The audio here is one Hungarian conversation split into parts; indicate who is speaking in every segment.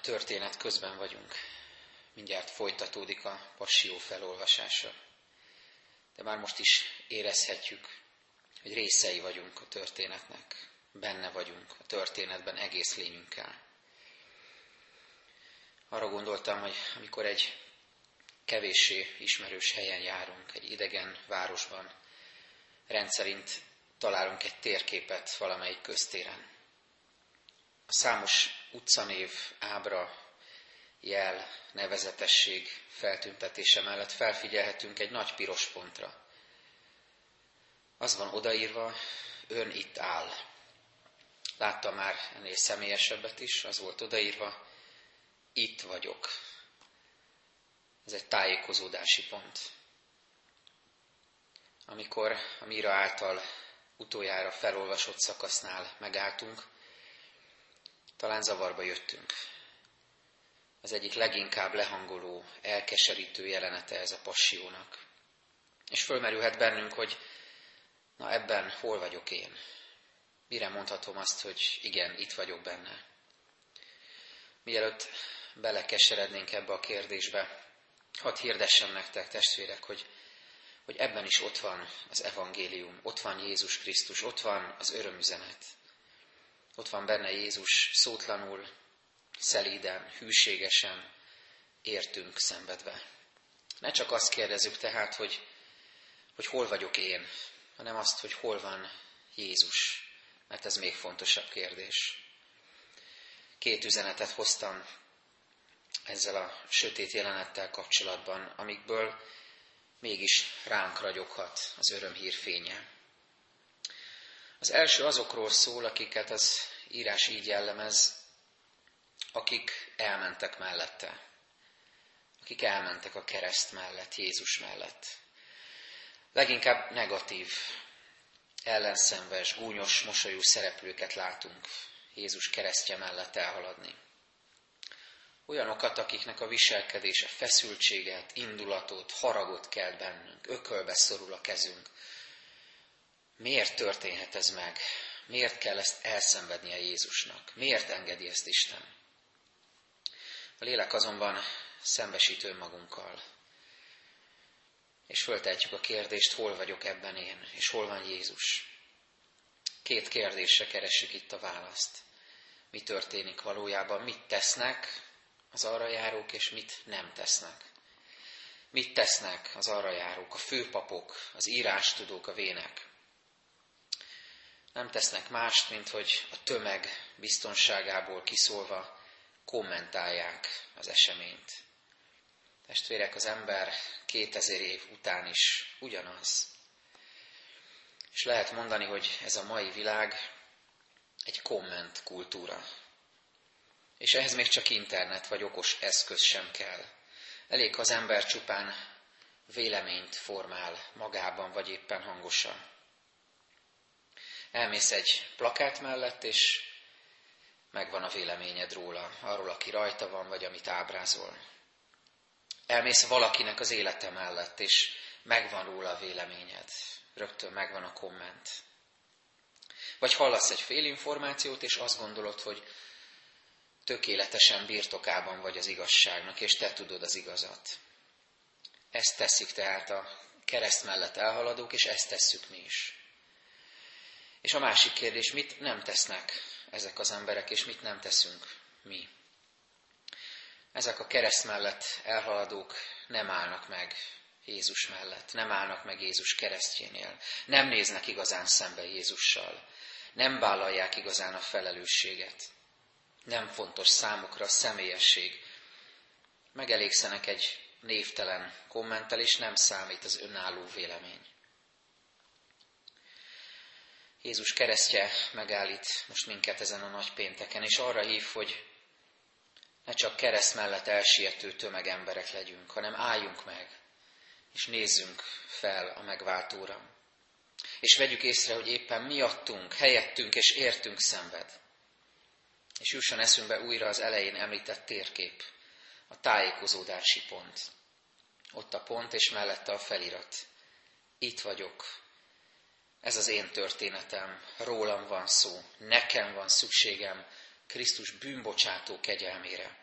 Speaker 1: történet közben vagyunk. Mindjárt folytatódik a passió felolvasása. De már most is érezhetjük, hogy részei vagyunk a történetnek. Benne vagyunk a történetben egész lényünkkel. Arra gondoltam, hogy amikor egy kevéssé ismerős helyen járunk, egy idegen városban, rendszerint találunk egy térképet valamelyik köztéren. A számos utcanév, ábra, jel, nevezetesség feltüntetése mellett felfigyelhetünk egy nagy piros pontra. Az van odaírva, ön itt áll. Láttam már ennél személyesebbet is, az volt odaírva, itt vagyok. Ez egy tájékozódási pont. Amikor a Mira által utoljára felolvasott szakasznál megálltunk, talán zavarba jöttünk. Az egyik leginkább lehangoló, elkeserítő jelenete ez a passiónak. És fölmerülhet bennünk, hogy na ebben hol vagyok én? Mire mondhatom azt, hogy igen, itt vagyok benne? Mielőtt belekeserednénk ebbe a kérdésbe, hadd hirdessem nektek, testvérek, hogy, hogy ebben is ott van az evangélium, ott van Jézus Krisztus, ott van az örömüzenet. Ott van benne Jézus szótlanul, szelíden, hűségesen, értünk szenvedve. Ne csak azt kérdezzük tehát, hogy, hogy hol vagyok én, hanem azt, hogy hol van Jézus, mert ez még fontosabb kérdés. Két üzenetet hoztam ezzel a sötét jelenettel kapcsolatban, amikből mégis ránk ragyoghat az örömhír fénye. Az első azokról szól, akiket az írás így jellemez, akik elmentek mellette, akik elmentek a kereszt mellett, Jézus mellett. Leginkább negatív, ellenszenves, gúnyos, mosolyú szereplőket látunk Jézus keresztje mellett elhaladni. Olyanokat, akiknek a viselkedése feszültséget, indulatot, haragot kell bennünk, ökölbe szorul a kezünk. Miért történhet ez meg? Miért kell ezt elszenvednie Jézusnak? Miért engedi ezt Isten? A lélek azonban szembesít önmagunkkal. És föltehetjük a kérdést, hol vagyok ebben én, és hol van Jézus. Két kérdésre keressük itt a választ. Mi történik valójában, mit tesznek az arra járók, és mit nem tesznek. Mit tesznek az arra járók, a főpapok, az írástudók, a vének? Nem tesznek mást, mint hogy a tömeg biztonságából kiszólva kommentálják az eseményt. Testvérek, az ember 2000 év után is ugyanaz. És lehet mondani, hogy ez a mai világ egy komment kultúra. És ehhez még csak internet vagy okos eszköz sem kell. Elég, ha az ember csupán véleményt formál magában, vagy éppen hangosan. Elmész egy plakát mellett, és megvan a véleményed róla, arról, aki rajta van, vagy amit ábrázol. Elmész valakinek az élete mellett, és megvan róla a véleményed. Rögtön megvan a komment. Vagy hallasz egy félinformációt, és azt gondolod, hogy tökéletesen birtokában vagy az igazságnak, és te tudod az igazat. Ezt teszik tehát a kereszt mellett elhaladók, és ezt tesszük mi is. És a másik kérdés, mit nem tesznek ezek az emberek, és mit nem teszünk mi. Ezek a kereszt mellett elhaladók nem állnak meg Jézus mellett, nem állnak meg Jézus keresztjénél, nem néznek igazán szembe Jézussal, nem vállalják igazán a felelősséget. Nem fontos számukra a személyesség. Megelégszenek egy névtelen kommentel, és nem számít az önálló vélemény. Jézus keresztje megállít most minket ezen a nagy pénteken, és arra hív, hogy ne csak kereszt mellett elsiető tömegemberek legyünk, hanem álljunk meg, és nézzünk fel a megváltóra. És vegyük észre, hogy éppen miattunk, helyettünk és értünk szenved. És jusson eszünkbe újra az elején említett térkép, a tájékozódási pont. Ott a pont, és mellette a felirat. Itt vagyok, ez az én történetem, rólam van szó, nekem van szükségem Krisztus bűnbocsátó kegyelmére.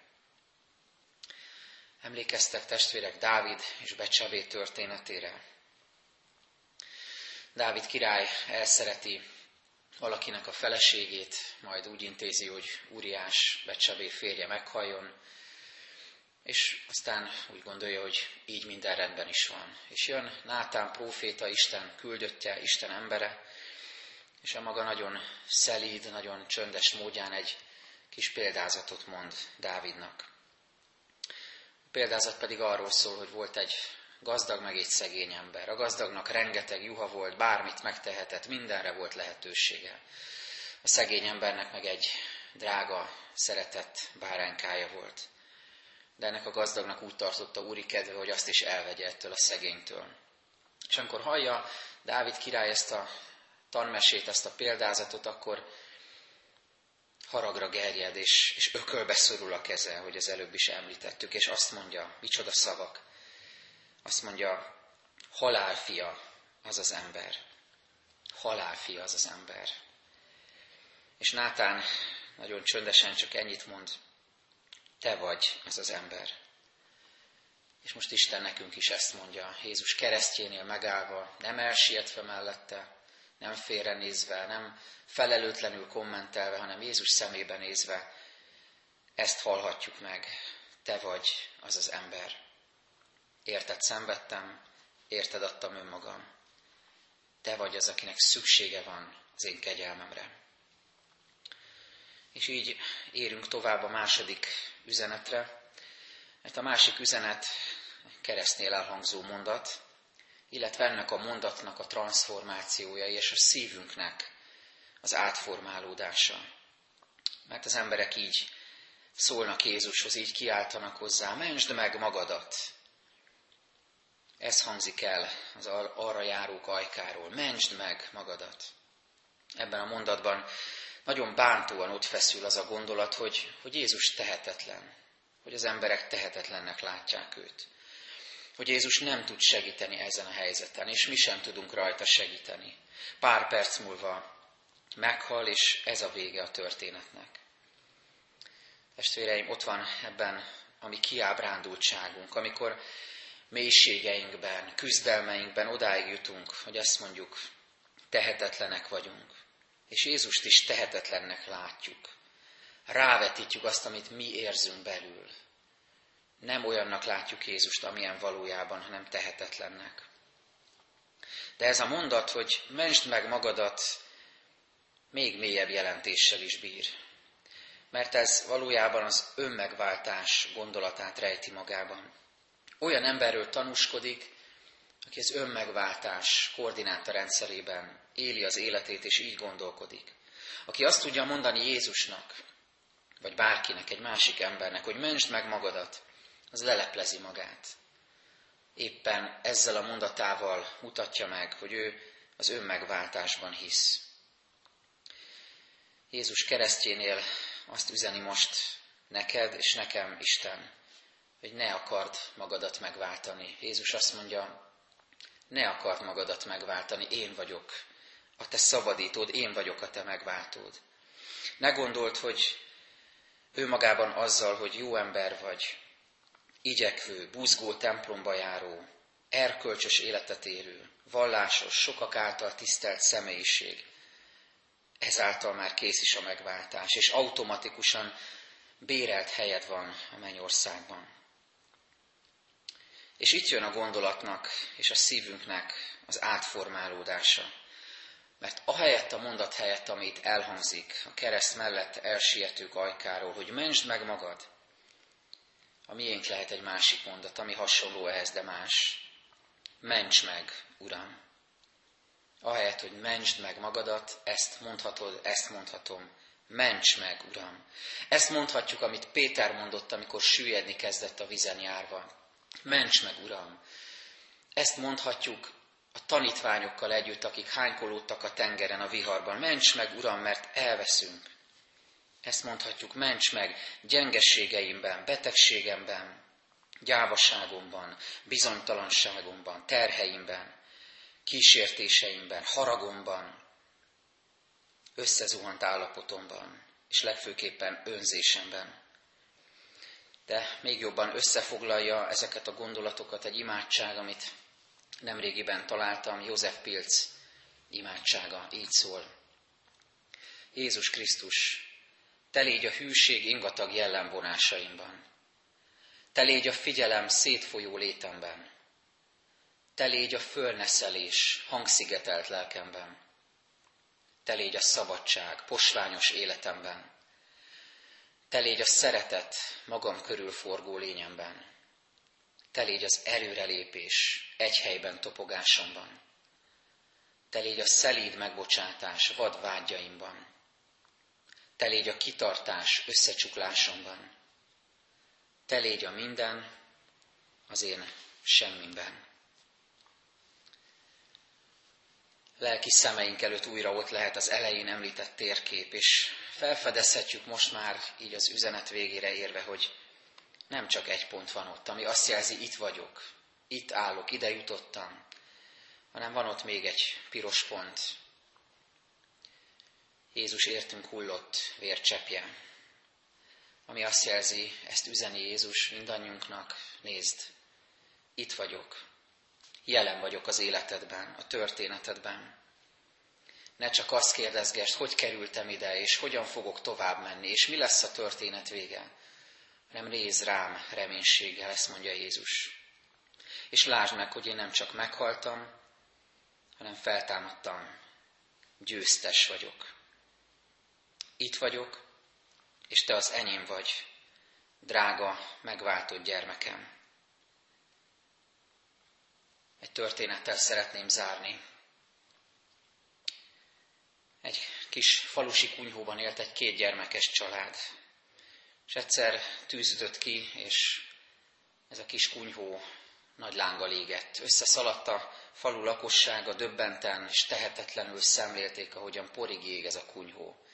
Speaker 1: Emlékeztek testvérek Dávid és Becsebé történetére. Dávid király elszereti valakinek a feleségét, majd úgy intézi, hogy Úriás Becsebé férje meghalljon, és aztán úgy gondolja, hogy így minden rendben is van. És jön Nátán próféta, Isten küldöttje, Isten embere, és a maga nagyon szelíd, nagyon csöndes módján egy kis példázatot mond Dávidnak. A példázat pedig arról szól, hogy volt egy gazdag meg egy szegény ember. A gazdagnak rengeteg juha volt, bármit megtehetett, mindenre volt lehetősége. A szegény embernek meg egy drága, szeretett báránkája volt. De ennek a gazdagnak úgy tartotta úri kedve, hogy azt is elvegye ettől a szegénytől. És amikor hallja Dávid király ezt a tanmesét, ezt a példázatot, akkor haragra gerjed, és, és ökölbe szorul a keze, hogy az előbb is említettük, és azt mondja, micsoda szavak. Azt mondja, halálfia az az ember. Halálfia az az ember. És Nátán nagyon csöndesen csak ennyit mond, te vagy az az ember. És most Isten nekünk is ezt mondja, Jézus keresztjénél megállva, nem elsietve mellette, nem félrenézve, nem felelőtlenül kommentelve, hanem Jézus szemébe nézve, ezt hallhatjuk meg, te vagy az az ember. Érted szenvedtem, érted adtam önmagam. Te vagy az, akinek szüksége van az én kegyelmemre. És így érünk tovább a második üzenetre, mert a másik üzenet keresztnél elhangzó mondat, illetve ennek a mondatnak a transformációja és a szívünknek az átformálódása. Mert az emberek így szólnak Jézushoz, így kiáltanak hozzá, mentsd meg magadat, ez hangzik el az arra járók ajkáról. Mentsd meg magadat. Ebben a mondatban nagyon bántóan ott feszül az a gondolat, hogy, hogy Jézus tehetetlen, hogy az emberek tehetetlennek látják őt. Hogy Jézus nem tud segíteni ezen a helyzeten, és mi sem tudunk rajta segíteni. Pár perc múlva meghal, és ez a vége a történetnek. Testvéreim, ott van ebben a mi kiábrándultságunk, amikor mélységeinkben, küzdelmeinkben odáig jutunk, hogy azt mondjuk, tehetetlenek vagyunk. És Jézust is tehetetlennek látjuk. Rávetítjük azt, amit mi érzünk belül. Nem olyannak látjuk Jézust, amilyen valójában, hanem tehetetlennek. De ez a mondat, hogy mentsd meg magadat, még mélyebb jelentéssel is bír. Mert ez valójában az önmegváltás gondolatát rejti magában. Olyan emberről tanúskodik, aki az önmegváltás koordináta rendszerében éli az életét, és így gondolkodik. Aki azt tudja mondani Jézusnak, vagy bárkinek, egy másik embernek, hogy mentsd meg magadat, az leleplezi magát. Éppen ezzel a mondatával mutatja meg, hogy ő az önmegváltásban hisz. Jézus keresztjénél azt üzeni most neked és nekem Isten, hogy ne akard magadat megváltani. Jézus azt mondja, ne akard magadat megváltani, én vagyok a te szabadítód, én vagyok a te megváltód. Ne gondold, hogy ő magában azzal, hogy jó ember vagy, igyekvő, buzgó templomba járó, erkölcsös életet érő, vallásos, sokak által tisztelt személyiség, ezáltal már kész is a megváltás, és automatikusan bérelt helyed van a mennyországban. És itt jön a gondolatnak és a szívünknek az átformálódása. Mert ahelyett a mondat helyett, amit elhangzik a kereszt mellett elsietők ajkáról, hogy mentsd meg magad, a miénk lehet egy másik mondat, ami hasonló ehhez, de más. Ments meg, Uram! Ahelyett, hogy mentsd meg magadat, ezt mondhatod, ezt mondhatom. Ments meg, Uram! Ezt mondhatjuk, amit Péter mondott, amikor süllyedni kezdett a vizen járva. Ments meg, Uram! Ezt mondhatjuk a tanítványokkal együtt, akik hánykolódtak a tengeren, a viharban. Ments meg, Uram, mert elveszünk. Ezt mondhatjuk, ments meg gyengességeimben, betegségemben, gyávaságomban, bizonytalanságomban, terheimben, kísértéseimben, haragomban, összezuhant állapotomban, és legfőképpen önzésemben. De még jobban összefoglalja ezeket a gondolatokat egy imádság, amit nemrégiben találtam, József Pilc imádsága, így szól. Jézus Krisztus, te légy a hűség ingatag jellemvonásaimban. Te légy a figyelem szétfolyó létemben. Te légy a fölneszelés hangszigetelt lelkemben. Te légy a szabadság poslányos életemben. Te légy a szeretet magam körül forgó lényemben. Te légy az erőrelépés egy helyben topogásomban. Te légy a szelíd megbocsátás vad vágyaimban. Te légy a kitartás összecsuklásomban. Te légy a minden az én semmiben. Lelki szemeink előtt újra ott lehet az elején említett térkép, és felfedezhetjük most már így az üzenet végére érve, hogy nem csak egy pont van ott, ami azt jelzi, itt vagyok, itt állok, ide jutottam, hanem van ott még egy piros pont. Jézus értünk hullott vércsepje, ami azt jelzi, ezt üzeni Jézus mindannyiunknak, nézd, itt vagyok, jelen vagyok az életedben, a történetedben. Ne csak azt kérdezgest, hogy kerültem ide, és hogyan fogok tovább menni, és mi lesz a történet vége, hanem nézz rám reménységgel, ezt mondja Jézus. És lásd meg, hogy én nem csak meghaltam, hanem feltámadtam, győztes vagyok. Itt vagyok, és te az enyém vagy, drága, megváltott gyermekem. Egy történettel szeretném zárni. Egy kis falusi kunyhóban élt egy két gyermekes család. És egyszer tűzütött ki, és ez a kis kunyhó nagy lánggal égett. Összeszaladt a falu lakossága, döbbenten és tehetetlenül szemlélték, ahogyan porig ég ez a kunyhó.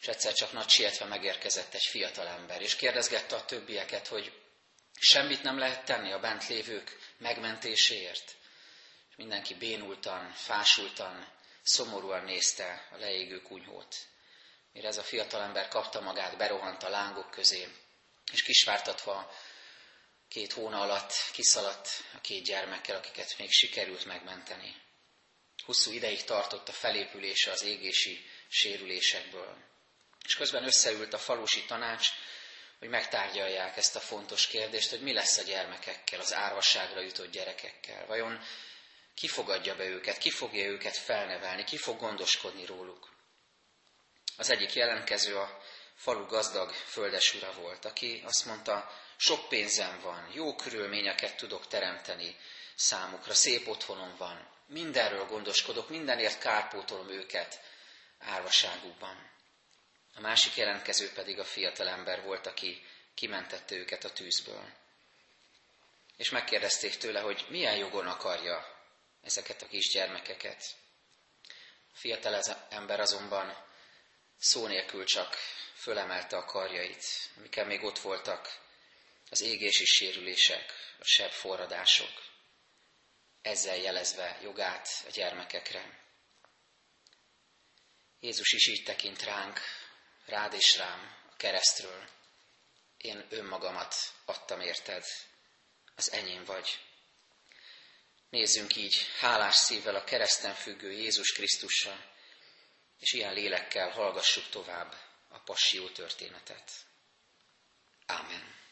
Speaker 1: És egyszer csak nagy sietve megérkezett egy fiatal ember, és kérdezgette a többieket, hogy semmit nem lehet tenni a bent lévők megmentéséért. És mindenki bénultan, fásultan, szomorúan nézte a leégő kunyhót. Mire ez a fiatalember kapta magát, berohant a lángok közé, és kisvártatva két hóna alatt kiszaladt a két gyermekkel, akiket még sikerült megmenteni. Hosszú ideig tartott a felépülése az égési sérülésekből. És közben összeült a falusi tanács, hogy megtárgyalják ezt a fontos kérdést, hogy mi lesz a gyermekekkel, az árvasságra jutott gyerekekkel. Vajon ki fogadja be őket, ki fogja őket felnevelni, ki fog gondoskodni róluk. Az egyik jelentkező a falu gazdag földesura volt, aki azt mondta, sok pénzem van, jó körülményeket tudok teremteni számukra, szép otthonom van, mindenről gondoskodok, mindenért kárpótolom őket árvaságukban. A másik jelentkező pedig a fiatalember volt, aki kimentette őket a tűzből. És megkérdezték tőle, hogy milyen jogon akarja ezeket a kisgyermekeket. A fiatal ember azonban szó nélkül csak fölemelte a karjait, amikkel még ott voltak az égési sérülések, a sebb forradások, ezzel jelezve jogát a gyermekekre. Jézus is így tekint ránk, rád és rám a keresztről. Én önmagamat adtam érted, az enyém vagy. Nézzünk így hálás szívvel a kereszten függő Jézus Krisztussal, és ilyen lélekkel hallgassuk tovább a passió történetet. Amen.